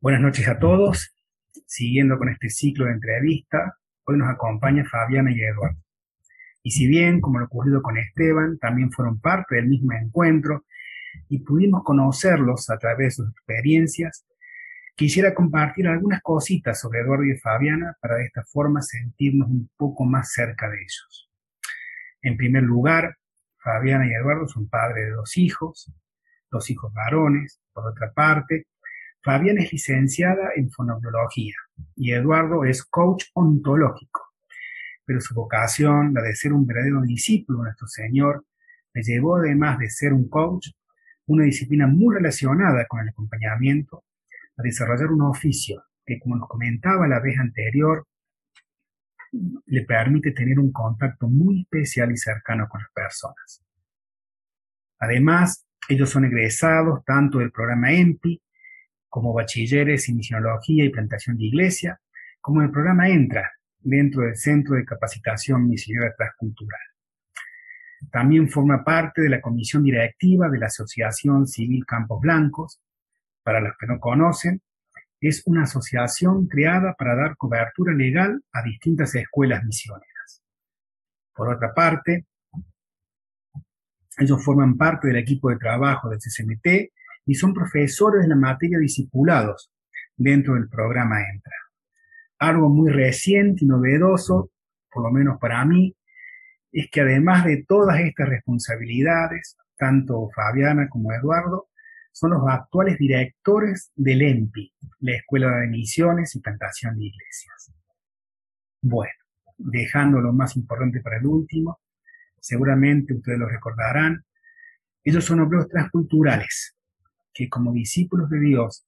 Buenas noches a todos. Siguiendo con este ciclo de entrevista, hoy nos acompaña Fabiana y Eduardo. Y si bien, como lo ocurrido con Esteban, también fueron parte del mismo encuentro y pudimos conocerlos a través de sus experiencias, quisiera compartir algunas cositas sobre Eduardo y Fabiana para de esta forma sentirnos un poco más cerca de ellos. En primer lugar, Fabiana y Eduardo son padres de dos hijos, dos hijos varones. Por otra parte, Fabiana es licenciada en fonoaudiología y Eduardo es coach ontológico. Pero su vocación, la de ser un verdadero discípulo de nuestro Señor, le llevó además de ser un coach, una disciplina muy relacionada con el acompañamiento, a desarrollar un oficio que, como nos comentaba la vez anterior, le permite tener un contacto muy especial y cercano con las personas. Además, ellos son egresados tanto del programa EMPI como bachilleres en misionología y plantación de iglesia, como el programa ENTRA, dentro del Centro de Capacitación Misionera Transcultural. También forma parte de la comisión directiva de la Asociación Civil Campos Blancos. Para los que no conocen, es una asociación creada para dar cobertura legal a distintas escuelas misioneras. Por otra parte, ellos forman parte del equipo de trabajo del CCMT y son profesores de la materia discipulados dentro del programa ENTRA. Algo muy reciente y novedoso, por lo menos para mí, es que además de todas estas responsabilidades, tanto Fabiana como Eduardo son los actuales directores del EMPI, la Escuela de Misiones y Plantación de Iglesias. Bueno, dejando lo más importante para el último, seguramente ustedes lo recordarán, ellos son obreros transculturales, que como discípulos de Dios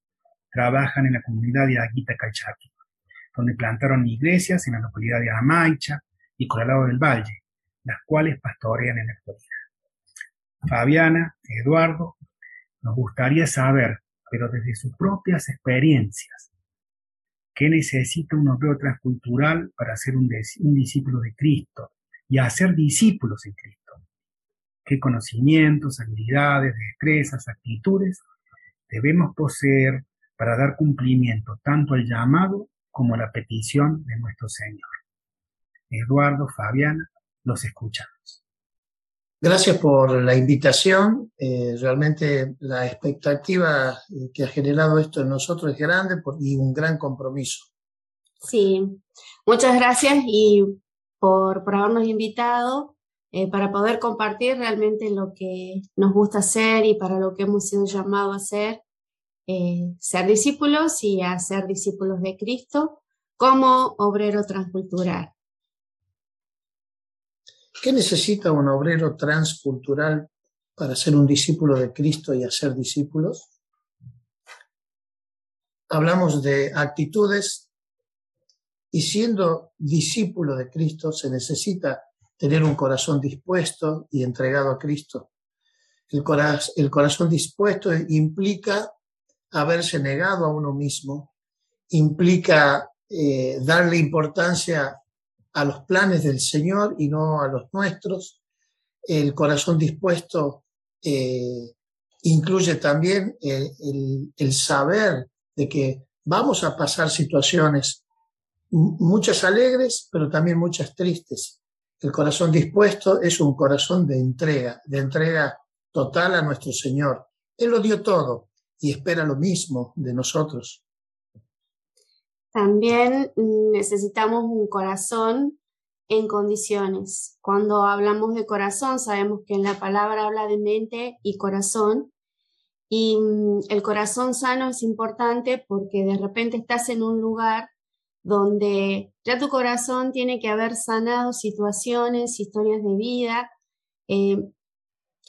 trabajan en la comunidad de Aguita Calchaquí, donde plantaron iglesias en la localidad de Amaicha y Colorado del Valle, las cuales pastorean en la actualidad. Fabiana, Eduardo, nos gustaría saber, pero desde sus propias experiencias, qué necesita un obrero transcultural para ser un, un discípulo de Cristo y hacer discípulos en Cristo. ¿Qué conocimientos, habilidades, destrezas, actitudes debemos poseer para dar cumplimiento tanto al llamado como a la petición de nuestro Señor. Eduardo, Fabiana, los escuchamos. Gracias por la invitación. Eh, realmente la expectativa eh, que ha generado esto en nosotros es grande y un gran compromiso. Sí, muchas gracias y por, por habernos invitado eh, para poder compartir realmente lo que nos gusta hacer y para lo que hemos sido llamados a hacer, eh, ser discípulos y a ser discípulos de Cristo como obrero transcultural. ¿Qué necesita un obrero transcultural para ser un discípulo de Cristo y hacer discípulos? Hablamos de actitudes y siendo discípulo de Cristo se necesita tener un corazón dispuesto y entregado a Cristo. El, corazón dispuesto implica haberse negado a uno mismo, implica eh, darle importancia a los planes del Señor y no a los nuestros. El corazón dispuesto eh, incluye también el, saber de que vamos a pasar situaciones, muchas alegres, pero también muchas tristes. El corazón dispuesto es un corazón de entrega, de entrega total a nuestro Señor. Él lo dio todo y espera lo mismo de nosotros. También necesitamos un corazón en condiciones. Cuando hablamos de corazón, sabemos que en la palabra habla de mente y corazón. Y mm, el corazón sano es importante porque de repente estás en un lugar donde ya tu corazón tiene que haber sanado situaciones, historias de vida, eh,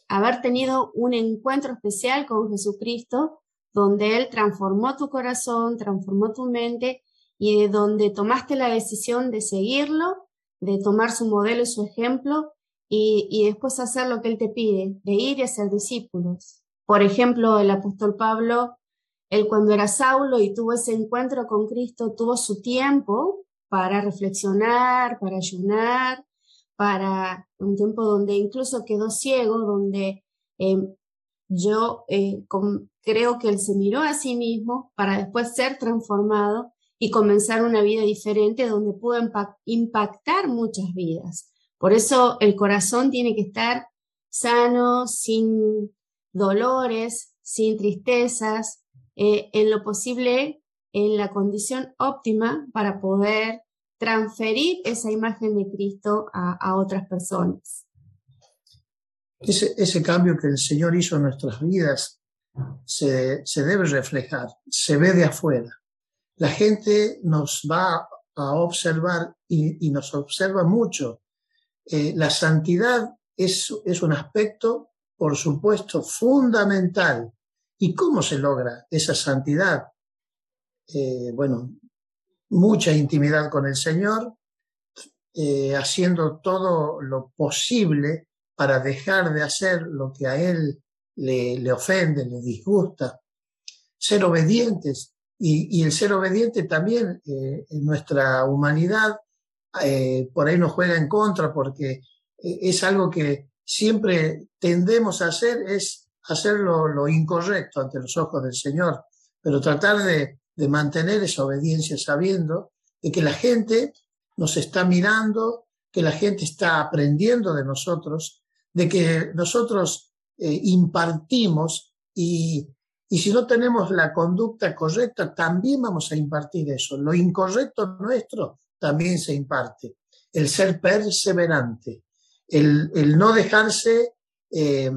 haber tenido un encuentro especial con Jesucristo, donde Él transformó tu corazón, transformó tu mente y de donde tomaste la decisión de seguirlo, de tomar su modelo y su ejemplo y, y después hacer lo que Él te pide, de ir y hacer discípulos. Por ejemplo, el apóstol Pablo él cuando era Saulo y tuvo ese encuentro con Cristo, tuvo su tiempo para reflexionar, para ayunar, para un tiempo donde incluso quedó ciego, donde eh, yo eh, creo que él se miró a sí mismo para después ser transformado y comenzar una vida diferente donde pudo impactar muchas vidas. Por eso el corazón tiene que estar sano, sin dolores, sin tristezas, eh, en lo posible en la condición óptima para poder transferir esa imagen de Cristo a, otras personas. Ese, ese, cambio que el Señor hizo en nuestras vidas se, se debe reflejar, se ve de afuera la gente nos va a observar y, nos observa mucho. Eh, la santidad es, es un aspecto, por supuesto, fundamental. ¿Y cómo se logra esa santidad? Eh, bueno, mucha intimidad con el Señor, eh, haciendo todo lo posible para dejar de hacer lo que a Él le, le ofende, le disgusta, ser obedientes y, el ser obediente también eh, en nuestra humanidad por ahí nos juega en contra porque es algo que siempre tendemos a hacer, es hacer lo, incorrecto ante los ojos del Señor, pero tratar de, de mantener esa obediencia sabiendo de que la gente nos está mirando, que la gente está aprendiendo de nosotros, de que nosotros impartimos y y si no tenemos la conducta correcta, también vamos a impartir eso. Lo incorrecto nuestro también se imparte. El ser perseverante, el, no dejarse eh,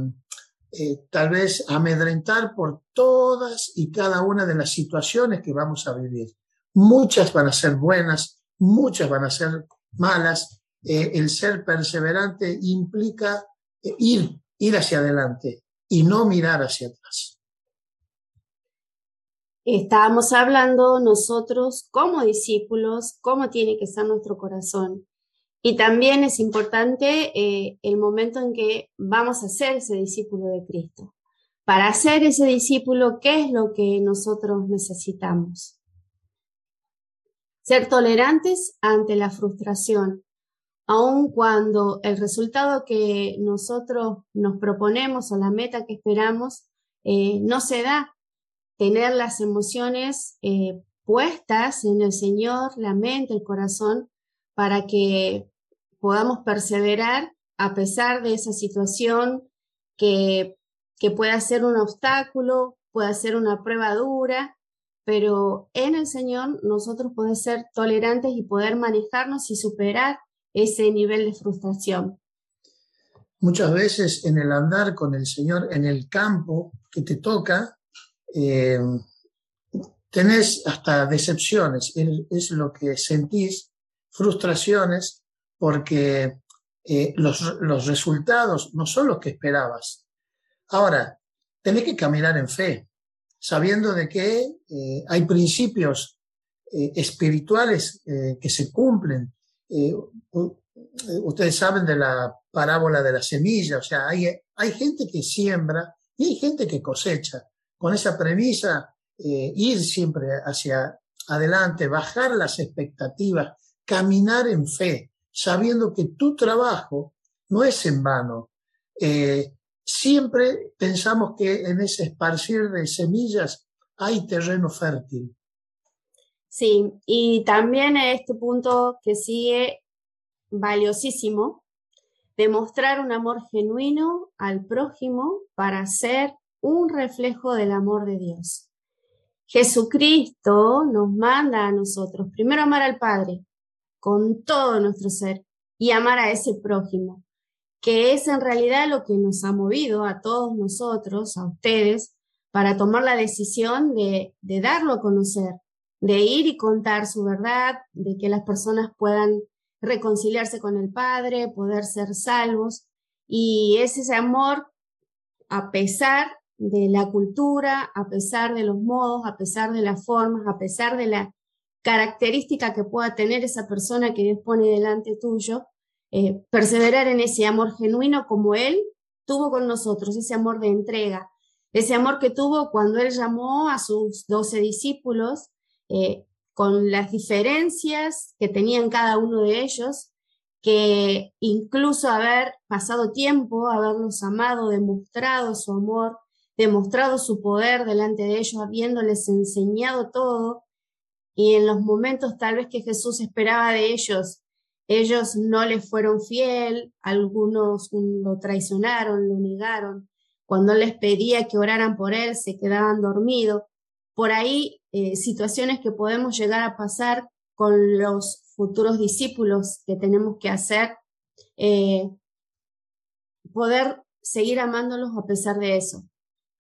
eh, tal vez amedrentar por todas y cada una de las situaciones que vamos a vivir. Muchas van a ser buenas, muchas van a ser malas. Eh, el ser perseverante implica ir, ir hacia adelante y no mirar hacia atrás estábamos hablando nosotros como discípulos, cómo tiene que ser nuestro corazón. Y también es importante eh, el momento en que vamos a ser ese discípulo de Cristo. Para ser ese discípulo, ¿qué es lo que nosotros necesitamos? Ser tolerantes ante la frustración, aun cuando el resultado que nosotros nos proponemos o la meta que esperamos eh, no se da tener las emociones eh, puestas en el Señor, la mente, el corazón, para que podamos perseverar a pesar de esa situación que, que pueda ser un obstáculo, pueda ser una prueba dura, pero en el Señor nosotros podemos ser tolerantes y poder manejarnos y superar ese nivel de frustración. Muchas veces en el andar con el Señor, en el campo que te toca, eh, tenés hasta decepciones, es, lo que sentís, frustraciones, porque eh, los, los, resultados no son los que esperabas. Ahora, tenés que caminar en fe, sabiendo de que eh, hay principios espirituales que se cumplen. ustedes saben de la parábola de la semilla, o sea, hay, hay gente que siembra y hay gente que cosecha con esa premisa, eh, ir siempre hacia adelante, bajar las expectativas, caminar en fe, sabiendo que tu trabajo no es en vano. Eh, siempre pensamos que en ese esparcir de semillas hay terreno fértil. Sí, y también este punto que sigue valiosísimo, demostrar un amor genuino al prójimo para ser un reflejo del amor de Dios. Jesucristo nos manda a nosotros primero amar al Padre con todo nuestro ser y amar a ese prójimo, que es en realidad lo que nos ha movido a todos nosotros, a ustedes, para tomar la decisión de, darlo a conocer, de ir y contar su verdad, de que las personas puedan reconciliarse con el Padre, poder ser salvos. Y es ese amor a pesar de la cultura, a pesar de los modos, a pesar de las formas, a pesar de la característica que pueda tener esa persona que Dios pone delante tuyo, eh, perseverar en ese amor genuino como Él tuvo con nosotros, ese amor de entrega, ese amor que tuvo cuando Él llamó a sus doce discípulos, eh, con las diferencias que tenían cada uno de ellos, que incluso haber pasado tiempo, haberlos amado, demostrado su amor, demostrado su poder delante de ellos, habiéndoles enseñado todo, y en los momentos tal vez que Jesús esperaba de ellos, ellos no les fueron fiel, algunos lo traicionaron, lo negaron, cuando les pedía que oraran por él, se quedaban dormidos. Por ahí, eh, situaciones que podemos llegar a pasar con los futuros discípulos que tenemos que hacer, eh, poder seguir amándolos a pesar de eso.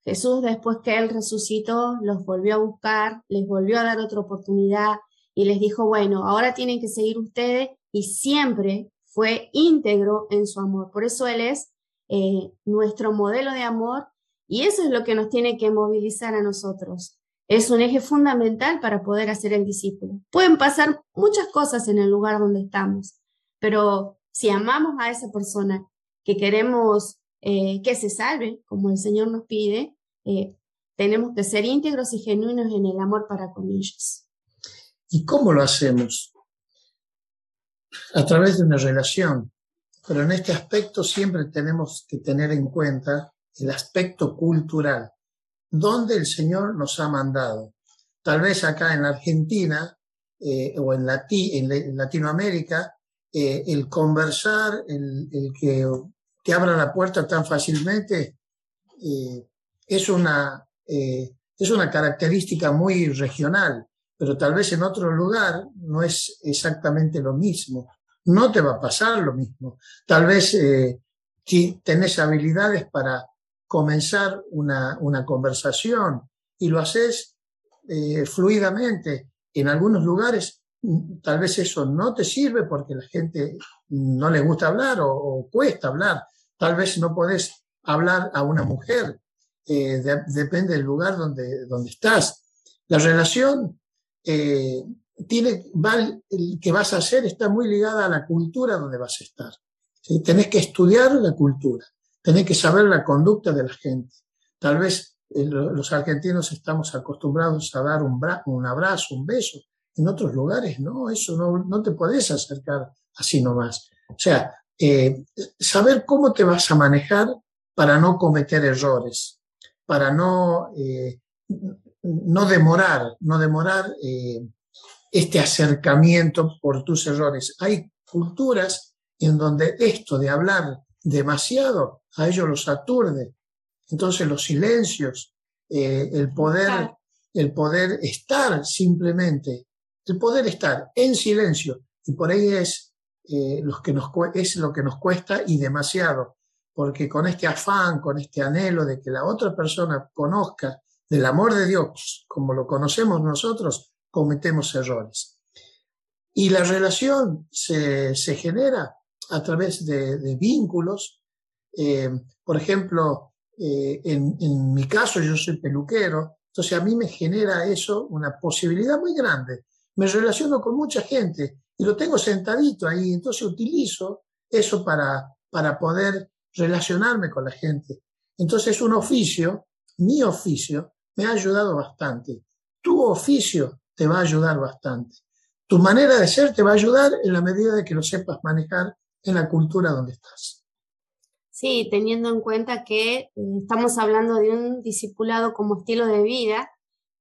Jesús, después que Él resucitó, los volvió a buscar, les volvió a dar otra oportunidad y les dijo, bueno, ahora tienen que seguir ustedes y siempre fue íntegro en su amor. Por eso Él es eh, nuestro modelo de amor y eso es lo que nos tiene que movilizar a nosotros. Es un eje fundamental para poder hacer el discípulo. Pueden pasar muchas cosas en el lugar donde estamos, pero si amamos a esa persona que queremos eh, que se salve, como el Señor nos pide, eh, tenemos que ser íntegros y genuinos en el amor para con ellos. ¿Y cómo lo hacemos? A través de una relación. Pero en este aspecto siempre tenemos que tener en cuenta el aspecto cultural, donde el Señor nos ha mandado. Tal vez acá en Argentina eh, o en, en, Latinoamérica, el conversar, el, el, que que abra la puerta tan fácilmente eh, es, una, eh, es una característica muy regional, pero tal vez en otro lugar no es exactamente lo mismo. No te va a pasar lo mismo. Tal vez eh, tenés habilidades para comenzar una, una conversación y lo haces fluidamente, en algunos lugares tal vez eso no te sirve porque la gente no le gusta hablar o cuesta hablar, Tal vez no podés hablar a una mujer, eh, depende del lugar donde, donde estás. La relación eh, tiene, que vas a hacer está muy ligada a la cultura donde vas a estar. Tenés que estudiar la cultura, tenés que saber la conducta de la gente. Tal vez eh, los argentinos estamos acostumbrados a dar un, un abrazo, un beso. En otros lugares no, eso no, no te podés acercar así nomás. O sea, eh, saber cómo te vas a manejar para no cometer errores, para no, eh, no demorar, no demorar eh, este acercamiento por tus errores. Hay culturas en donde esto de hablar demasiado a ellos los aturde. Entonces los silencios, el poder, el poder estar simplemente, el poder estar en silencio, y por ahí es eh, que nos, es lo que nos cuesta y demasiado, porque con este afán, con este anhelo de que la otra persona conozca del amor de Dios como lo conocemos nosotros, cometemos errores. Y la relación se, genera a través de, vínculos. Eh, por ejemplo, eh, en, en mi caso yo soy peluquero, entonces a mí me genera eso una posibilidad muy grande. Me relaciono con mucha gente y lo tengo sentadito ahí, entonces utilizo eso para, para poder relacionarme con la gente. Entonces un oficio, mi oficio, me ha ayudado bastante. Tu oficio te va a ayudar bastante. Tu manera de ser te va a ayudar en la medida de que lo sepas manejar en la cultura donde estás. Sí, teniendo en cuenta que eh, estamos hablando de un discipulado como estilo de vida,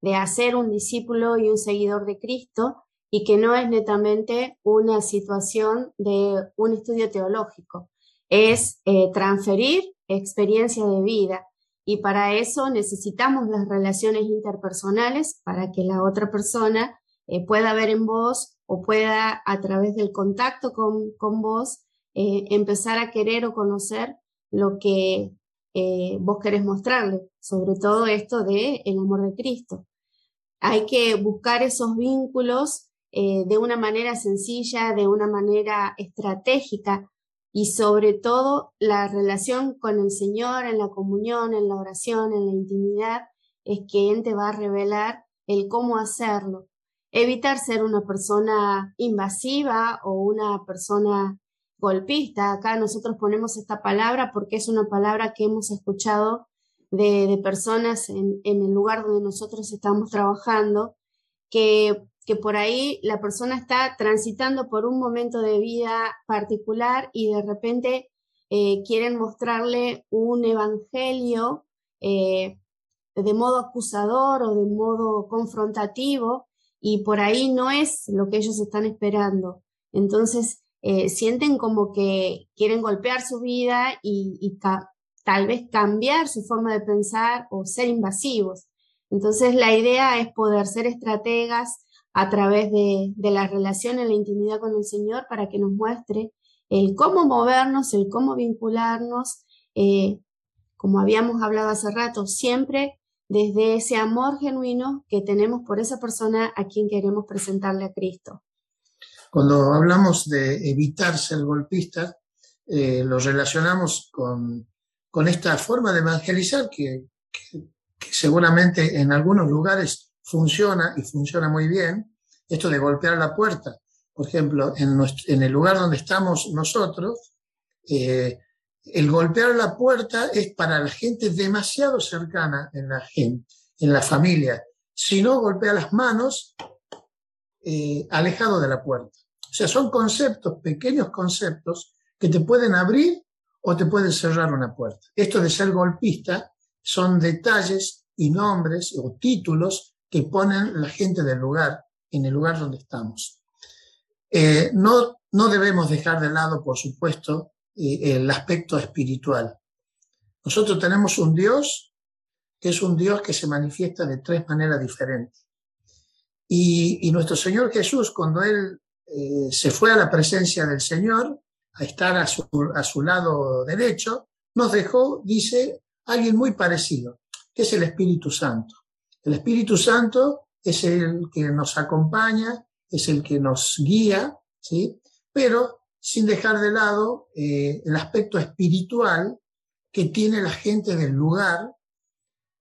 de hacer un discípulo y un seguidor de Cristo, y que no es netamente una situación de un estudio teológico, es eh, transferir experiencia de vida y para eso necesitamos las relaciones interpersonales para que la otra persona eh, pueda ver en vos o pueda a través del contacto con, con vos eh, empezar a querer o conocer lo que vos querés mostrarle, sobre todo esto de el amor de Cristo. Hay que buscar esos vínculos eh, de una manera sencilla, de una manera estratégica y sobre todo la relación con el Señor en la comunión, en la oración, en la intimidad, es que Él te va a revelar el cómo hacerlo. Evitar ser una persona invasiva o una persona golpista. Acá nosotros ponemos esta palabra porque es una palabra que hemos escuchado de, personas en, en, el lugar donde nosotros estamos trabajando, que que por ahí la persona está transitando por un momento de vida particular y de repente eh, quieren mostrarle un evangelio eh, de modo acusador o de modo confrontativo y por ahí no es lo que ellos están esperando. Entonces eh, sienten como que quieren golpear su vida y, tal vez cambiar su forma de pensar o ser invasivos. Entonces la idea es poder ser estrategas a través de, la relación en la intimidad con el Señor para que nos muestre el cómo movernos, el cómo vincularnos, eh, como habíamos hablado hace rato, siempre desde ese amor genuino que tenemos por esa persona a quien queremos presentarle a Cristo. Cuando hablamos de evitar ser golpista, eh, lo relacionamos con, con, esta forma de evangelizar que, seguramente en algunos lugares funciona y funciona muy bien, esto de golpear la puerta. Por ejemplo, en, en el lugar donde estamos nosotros, eh, el golpear la puerta es para la gente demasiado cercana en la gente, en la familia. Si no, golpea las manos eh, alejado de la puerta. O sea, son conceptos, pequeños conceptos, que te pueden abrir o te pueden cerrar una puerta. Esto de ser golpista son detalles y nombres o títulos que ponen la gente del lugar, en el lugar donde estamos. Eh, no, no debemos dejar de lado, por supuesto, el aspecto espiritual. Nosotros tenemos un Dios que es un Dios que se manifiesta de tres maneras diferentes. Y, nuestro Señor Jesús, cuando Él eh, se fue a la presencia del Señor, a estar a su, a su lado derecho, nos dejó, dice, alguien muy parecido, que es el Espíritu Santo. El Espíritu Santo es el que nos acompaña, es el que nos guía, ¿sí? Pero sin dejar de lado eh, el aspecto espiritual que tiene la gente del lugar,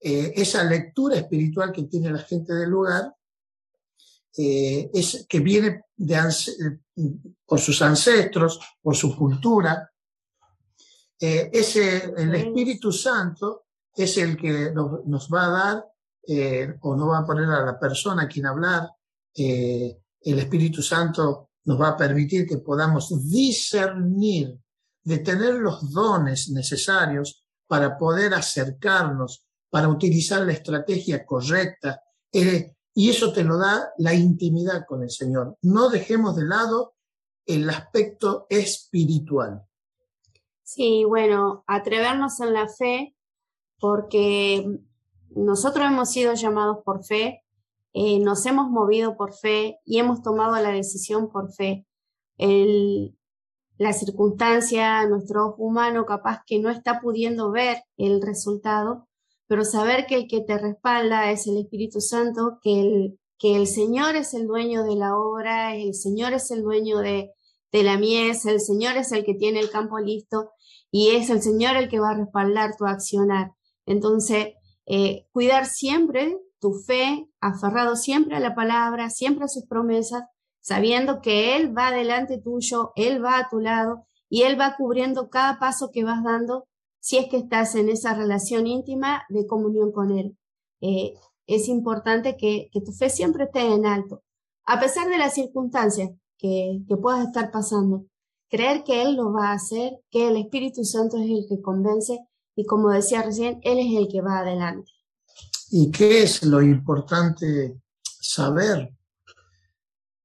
eh, esa lectura espiritual que tiene la gente del lugar, eh, es, que viene de, por sus ancestros, por su cultura. ese, el Espíritu Santo es el que nos, nos va a dar o no va a poner a la persona a quien hablar. el Espíritu Santo nos va a permitir que podamos discernir, de tener los dones necesarios para poder acercarnos, para utilizar la estrategia correcta. Eh, y eso te lo da la intimidad con el Señor. No dejemos de lado el aspecto espiritual. Sí, bueno, atrevernos en la fe, porque nosotros hemos sido llamados por fe eh, nos hemos movido por fe y hemos tomado la decisión por fe. la circunstancia, nuestro ojo humano capaz que no está pudiendo ver el resultado, pero saber que el que te respalda es el Espíritu Santo, que el, que el Señor es el dueño de la obra, el Señor es el dueño de, de la mies, el Señor es el que tiene el campo listo y es el Señor el que va a respaldar tu accionar. Entonces, eh, cuidar siempre tu fe, aferrado siempre a la palabra, siempre a sus promesas, sabiendo que Él va delante tuyo, Él va a tu lado y Él va cubriendo cada paso que vas dando si es que estás en esa relación íntima de comunión con Él. Eh, es importante que, tu fe siempre esté en alto, a pesar de las circunstancias que, que puedas estar pasando. Creer que Él lo va a hacer, que el Espíritu Santo es el que convence y como decía recién, Él es el que va adelante. ¿Y qué es lo importante saber?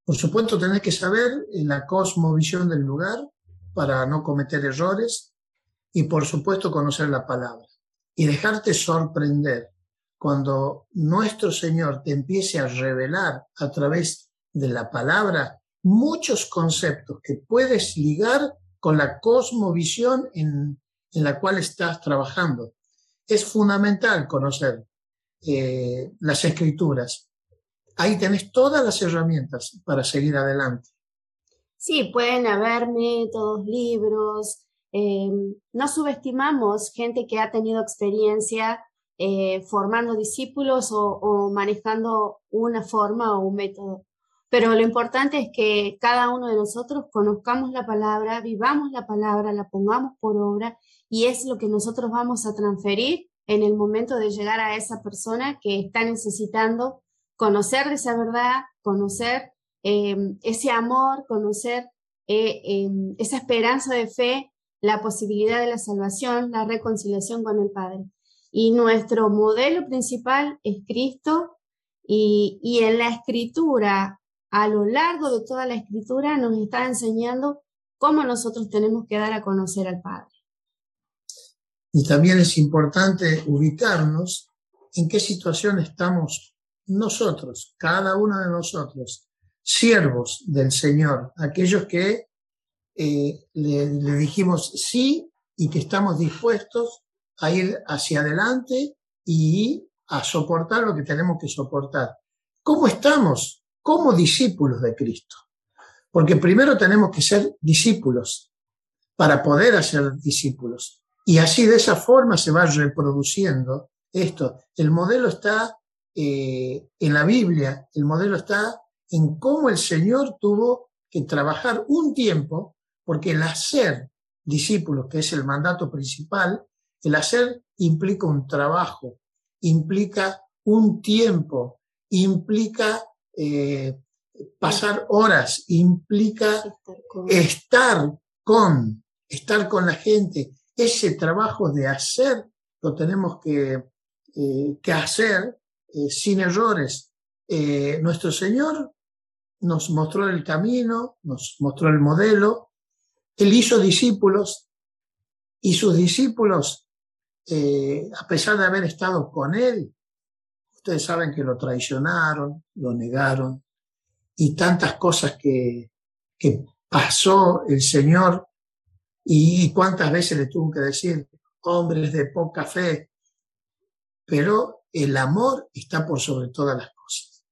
Por supuesto, tenés que saber la cosmovisión del lugar para no cometer errores y, por supuesto, conocer la palabra y dejarte sorprender cuando nuestro Señor te empiece a revelar a través de la palabra muchos conceptos que puedes ligar con la cosmovisión en, en la cual estás trabajando. Es fundamental conocer eh, las escrituras. Ahí tenés todas las herramientas para seguir adelante. Sí, pueden haber métodos, libros. Eh, no subestimamos gente que ha tenido experiencia eh, formando discípulos o, manejando una forma o un método. Pero lo importante es que cada uno de nosotros conozcamos la palabra, vivamos la palabra, la pongamos por obra y es lo que nosotros vamos a transferir en el momento de llegar a esa persona que está necesitando conocer de esa verdad, conocer em, ese amor, conocer eh, em, esa esperanza de fe, la posibilidad de la salvación, la reconciliación con el Padre. Y nuestro modelo principal es Cristo y, y en la escritura, a lo largo de toda la escritura, nos está enseñando cómo nosotros tenemos que dar a conocer al Padre. Y también es importante ubicarnos en qué situación estamos nosotros, cada uno de nosotros, siervos del Señor, aquellos que eh, le, le dijimos sí y que estamos dispuestos a ir hacia adelante y a soportar lo que tenemos que soportar. ¿Cómo estamos como discípulos de Cristo? Porque primero tenemos que ser discípulos para poder hacer discípulos. Y así de esa forma se va reproduciendo esto. El modelo está eh, en la Biblia, el modelo está en cómo el Señor tuvo que trabajar un tiempo, porque el hacer discípulos, que es el mandato principal, el hacer implica un trabajo, implica un tiempo, implica eh, pasar horas, implica estar con, estar con la gente. Ese trabajo de hacer lo tenemos que, eh, que hacer eh, sin errores. nuestro Señor nos mostró el camino, nos mostró el modelo, Él hizo discípulos y sus discípulos a pesar de haber estado con él, ustedes saben que lo traicionaron, lo negaron, y tantas cosas que, que pasó el Señor, y cuántas veces le tuvo que decir, hombres de poca fe, pero el amor está por sobre todas las cosas.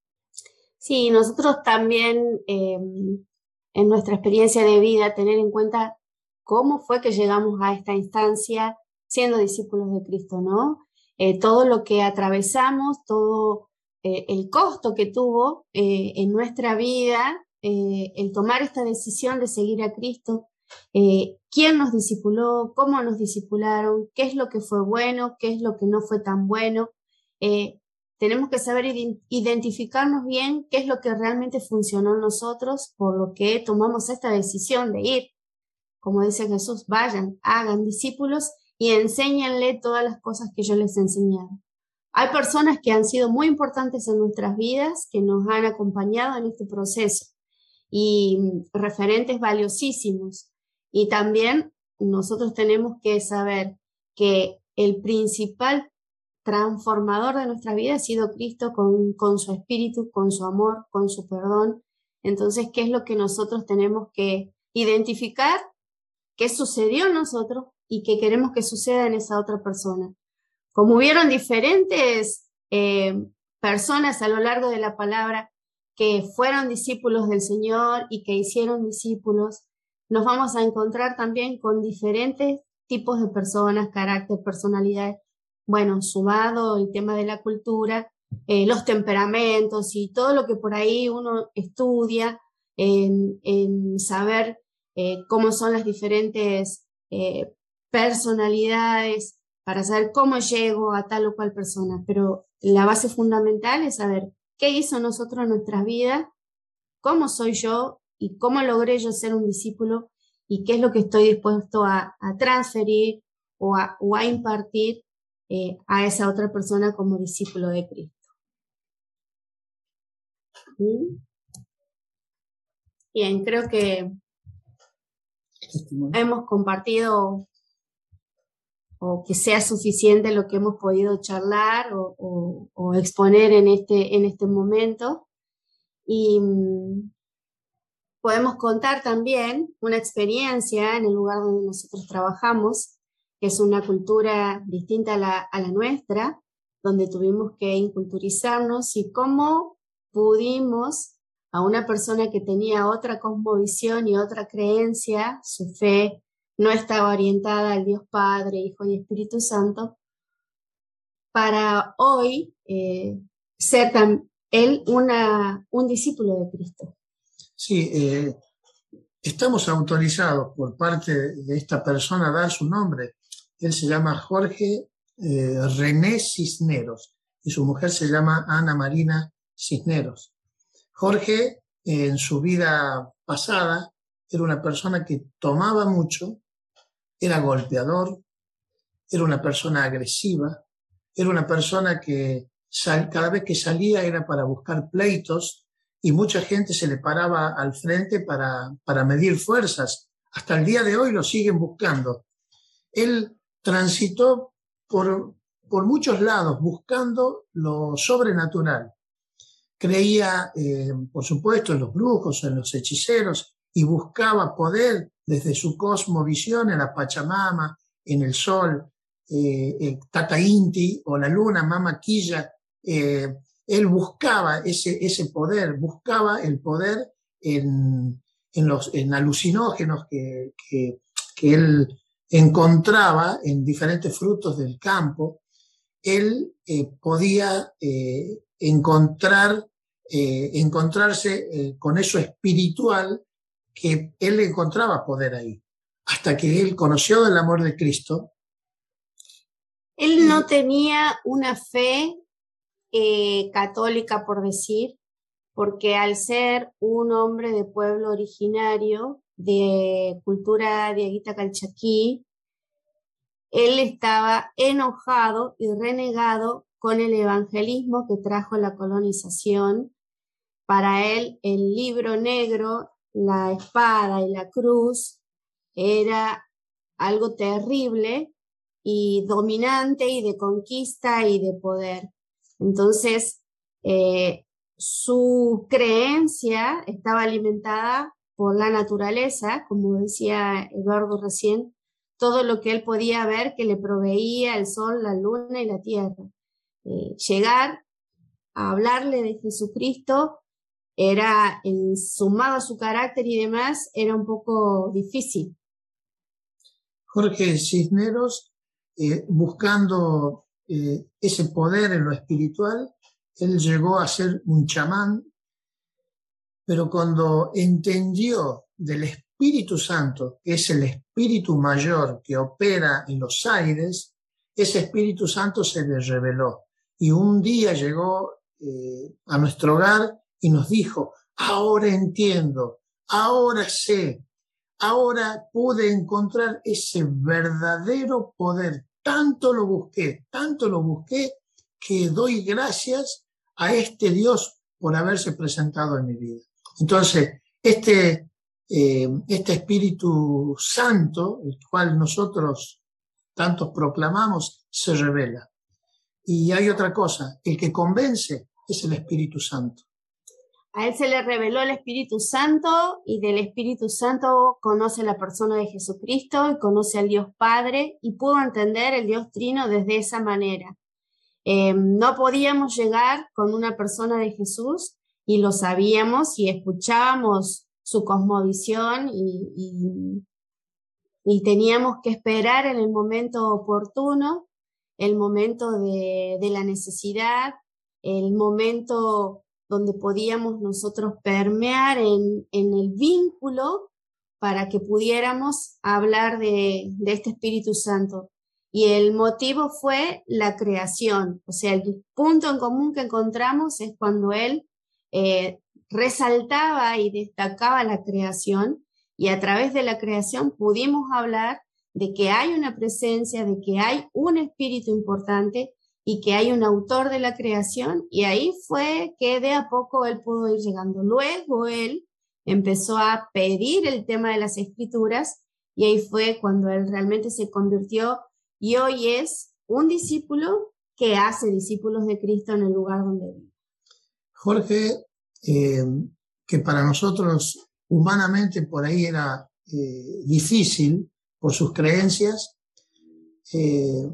Sí, nosotros también em, en nuestra experiencia de vida tener en cuenta cómo fue que llegamos a esta instancia siendo discípulos de Cristo, ¿no? Eh, todo lo que atravesamos, todo eh, el costo que tuvo eh, en nuestra vida, el tomar esta decisión de seguir a Cristo, quién nos discipuló, cómo nos discipularon, qué es lo que fue bueno, qué es lo que no fue tan bueno. tenemos que saber identificarnos bien qué es lo que realmente funcionó en nosotros, por lo que tomamos esta decisión de ir. Como dice Jesús, vayan, hagan discípulos y enséñenle todas las cosas que yo les he enseñado. Hay personas que han sido muy importantes en nuestras vidas, que nos han acompañado en este proceso y mm, referentes valiosísimos. Y también nosotros tenemos que saber que el principal transformador de nuestra vida ha sido Cristo con, con su espíritu, con su amor, con su perdón. Entonces, ¿qué es lo que nosotros tenemos que identificar? ¿Qué sucedió en nosotros y que queremos que suceda en esa otra persona. Como hubieron diferentes eh, personas a lo largo de la palabra que fueron discípulos del Señor y que hicieron discípulos, nos vamos a encontrar también con diferentes tipos de personas, carácter, personalidades. Bueno, sumado el tema de la cultura, eh, los temperamentos y todo lo que por ahí uno estudia en, saber eh, cómo son las diferentes personalidades, para saber cómo llego a tal o cual persona, pero la base fundamental es saber qué hizo nosotros en nuestras vidas, cómo soy yo y cómo logré yo ser un discípulo y qué es lo que estoy dispuesto a, transferir o a, impartir eh, a esa otra persona como discípulo de Cristo. Bien, creo que hemos compartido o que sea suficiente lo que hemos podido charlar o, exponer en este, en este momento. Y mm, podemos contar también una experiencia en el lugar donde nosotros trabajamos, que es una cultura distinta a la, a la nuestra, donde tuvimos que inculturizarnos y cómo pudimos a una persona que tenía otra cosmovisión y otra creencia, su fe, no estaba orientada al Dios Padre, Hijo y Espíritu Santo, para hoy eh, ser él una, un discípulo de Cristo. Sí, eh, estamos autorizados por parte de esta persona a dar su nombre. Él se llama Jorge eh, René Cisneros y su mujer se llama Ana Marina Cisneros. Jorge, en su vida pasada, era una persona que tomaba mucho, era golpeador, era una persona agresiva, era una persona que cada vez que salía era para buscar pleitos y mucha gente se le paraba al frente para, para medir fuerzas. Hasta el día de hoy lo siguen buscando. Él transitó por, por muchos lados buscando lo sobrenatural. Creía, eh, por supuesto, en los brujos, en los hechiceros y buscaba poder desde su cosmovisión en la Pachamama, en el sol, eh, Tata Inti o la luna, Mama Quilla. Eh, él buscaba ese, ese poder, buscaba el poder en, en los en alucinógenos que, que, que él encontraba en diferentes frutos del campo, él eh, podía eh, encontrar, eh, encontrarse con eso espiritual que él encontraba poder ahí, hasta que él conoció el amor de Cristo. Él no tenía una fe católica, por decir, porque al ser un hombre de pueblo originario, de cultura Aguita calchaquí, él estaba enojado y renegado con el evangelismo que trajo la colonización. Para él el libro negro, la espada y la cruz era algo terrible y dominante y de conquista y de poder. Entonces, eh, su creencia estaba alimentada por la naturaleza, como decía Eduardo recién, todo lo que él podía ver que le proveía el sol, la luna y la tierra. Eh, llegar a hablarle de Jesucristo era, en, sumado a su carácter y demás, era un poco difícil. Jorge Cisneros, eh, buscando eh, ese poder en lo espiritual, él llegó a ser un chamán pero cuando entendió del Espíritu Santo, que es el Espíritu mayor que opera en los aires, ese Espíritu Santo se le reveló. Y un día llegó eh, a nuestro hogar y nos dijo, ahora entiendo, ahora sé, ahora pude encontrar ese verdadero poder. Tanto lo busqué, tanto lo busqué, que doy gracias a este Dios por haberse presentado en mi vida. Entonces, este, eh, este Espíritu Santo, el cual nosotros tantos proclamamos, se revela. Y hay otra cosa, el que convence es el Espíritu Santo. A él se le reveló el Espíritu Santo y del Espíritu Santo conoce la persona de Jesucristo y conoce al Dios Padre y pudo entender el Dios Trino desde esa manera. Eh, no podíamos llegar con una persona de Jesús y lo sabíamos y escuchábamos su cosmovisión y, y, teníamos que esperar en el momento oportuno, el momento de, de la necesidad, el momento donde podíamos nosotros permear en, en, el vínculo para que pudiéramos hablar de, de, este Espíritu Santo. Y el motivo fue la creación, o sea, el punto en común que encontramos es cuando Él eh, resaltaba y destacaba la creación y a través de la creación pudimos hablar de que hay una presencia, de que hay un espíritu importante y que hay un autor de la creación y ahí fue que de a poco él pudo ir llegando. Luego él empezó a pedir el tema de las escrituras y ahí fue cuando él realmente se convirtió y hoy es un discípulo que hace discípulos de Cristo en el lugar donde vive. Jorge, eh, que para nosotros humanamente por ahí era eh, difícil por sus creencias, eh,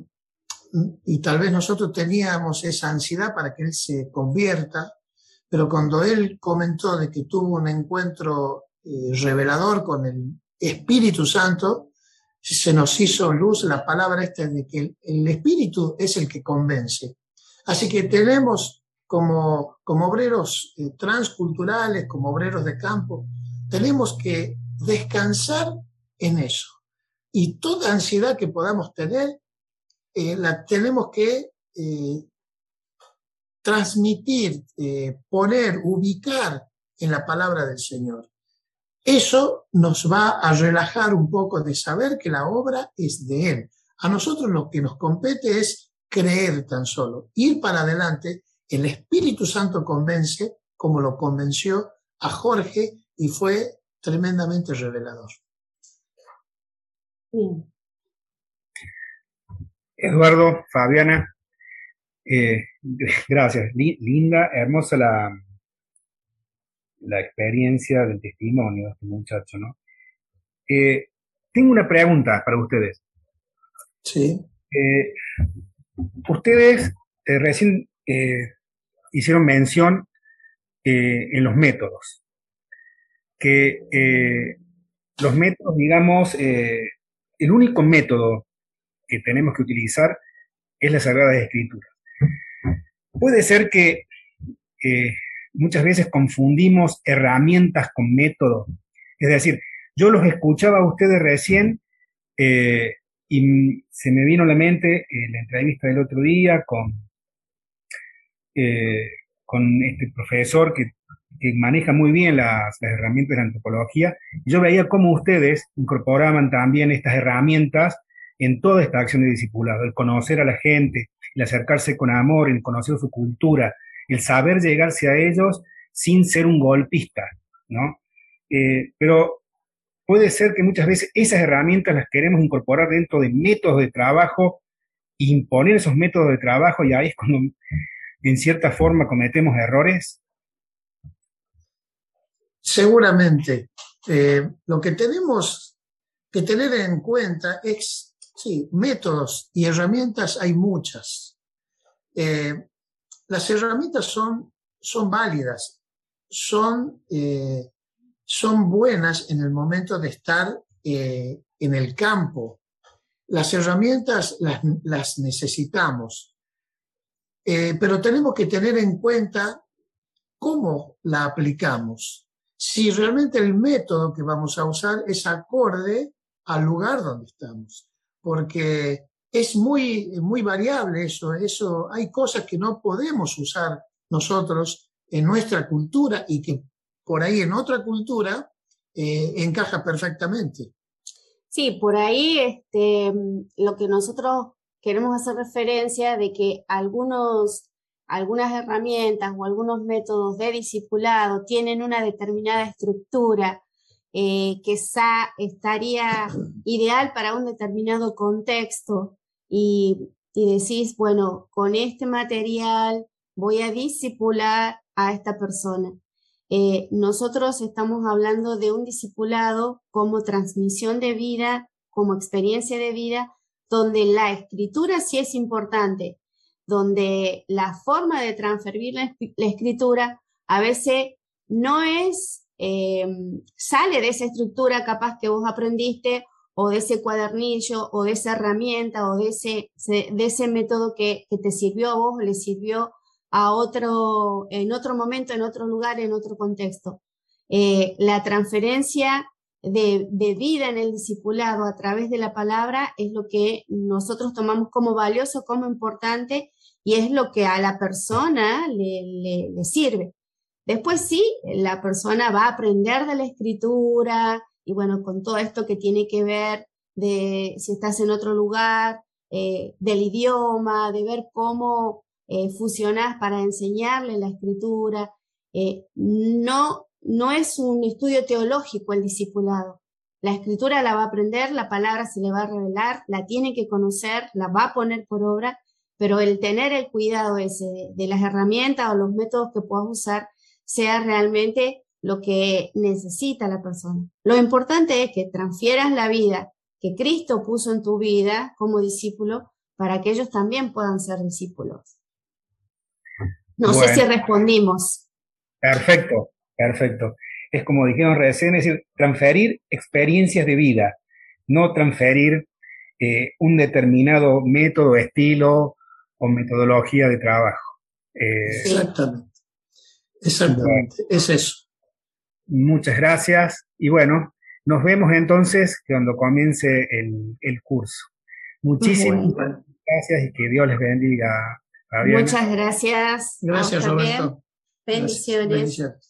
y tal vez nosotros teníamos esa ansiedad para que él se convierta, pero cuando él comentó de que tuvo un encuentro revelador con el Espíritu Santo, se nos hizo luz la palabra esta de que el Espíritu es el que convence. Así que tenemos como, como obreros eh, transculturales, como obreros de campo, tenemos que descansar en eso. Y toda ansiedad que podamos tener, eh, la tenemos que eh, transmitir, poner, ubicar en la palabra del Señor. Eso nos va a relajar un poco de saber que la obra es de Él. A nosotros lo que nos compete es creer tan solo, ir para adelante, el Espíritu Santo convence como lo convenció a Jorge y fue tremendamente revelador. Eduardo, Fabiana, eh, gracias. linda, hermosa la, la experiencia del testimonio de este muchacho, ¿no? Eh, tengo una pregunta para ustedes. Sí. Eh, ustedes recién hicieron mención en los métodos, que los métodos, digamos, el único método que tenemos que utilizar es la Sagrada Escritura. Puede ser que muchas veces confundimos herramientas con método. Es decir, yo los escuchaba a ustedes recién eh, y se me vino a la mente eh, la entrevista del otro día con, eh, con este profesor que, maneja muy bien las, las, herramientas de antropología. Y yo veía cómo ustedes incorporaban también estas herramientas en toda esta acción de discipulado, el conocer a la gente, el acercarse con amor, el conocer su cultura, el saber llegarse a ellos sin ser un golpista, ¿no? Eh, pero puede ser que muchas veces esas herramientas las queremos incorporar dentro de métodos de trabajo, imponer esos métodos de trabajo y ahí es cuando en cierta forma cometemos errores. Seguramente. Eh, lo que tenemos que tener en cuenta es, sí, métodos y herramientas hay muchas. Eh, las herramientas son, son válidas, son, eh, son buenas en el momento de estar eh, en el campo. Las herramientas las, necesitamos, eh, pero tenemos que tener en cuenta cómo la aplicamos. Si realmente el método que vamos a usar es acorde al lugar donde estamos, porque es muy, muy variable eso, eso. Hay cosas que no podemos usar nosotros en nuestra cultura y que por ahí en otra cultura eh, encaja perfectamente. Sí, por ahí este, lo que nosotros queremos hacer referencia de que algunos, algunas herramientas o algunos métodos de discipulado tienen una determinada estructura eh, que estaría ideal para un determinado contexto y, decís, bueno, con este material voy a discipular a esta persona. Eh, nosotros estamos hablando de un discipulado como transmisión de vida, como experiencia de vida, donde la escritura sí es importante, donde la forma de transferir la, escritura a veces no es, eh, sale de esa estructura capaz que vos aprendiste o de ese cuadernillo o de esa herramienta o de ese, de ese método que, te sirvió a vos o le sirvió a otro, en otro momento, en otro lugar, en otro contexto. Eh, la transferencia de, de, vida en el discipulado a través de la palabra es lo que nosotros tomamos como valioso, como importante y es lo que a la persona le, le, le sirve. Después sí, la persona va a aprender de la escritura, y bueno, con todo esto que tiene que ver de si estás en otro lugar, eh, del idioma, de ver cómo eh, para enseñarle la escritura. Eh, no, no es un estudio teológico el discipulado. La escritura la va a aprender, la palabra se le va a revelar, la tiene que conocer, la va a poner por obra, pero el tener el cuidado ese de las herramientas o los métodos que puedas usar sea realmente lo que necesita la persona. Lo importante es que transfieras la vida que Cristo puso en tu vida como discípulo para que ellos también puedan ser discípulos. No sé si respondimos. Perfecto, perfecto. Es como dijimos recién, es decir, transferir experiencias de vida, no transferir eh, un determinado método, estilo o metodología de trabajo. Eh, Exactamente. Exactamente. Es eso. Muchas gracias y bueno, nos vemos entonces cuando comience el, curso. Muchísimas gracias y que Dios les bendiga. Muchas gracias. Gracias, Roberto. Bendiciones.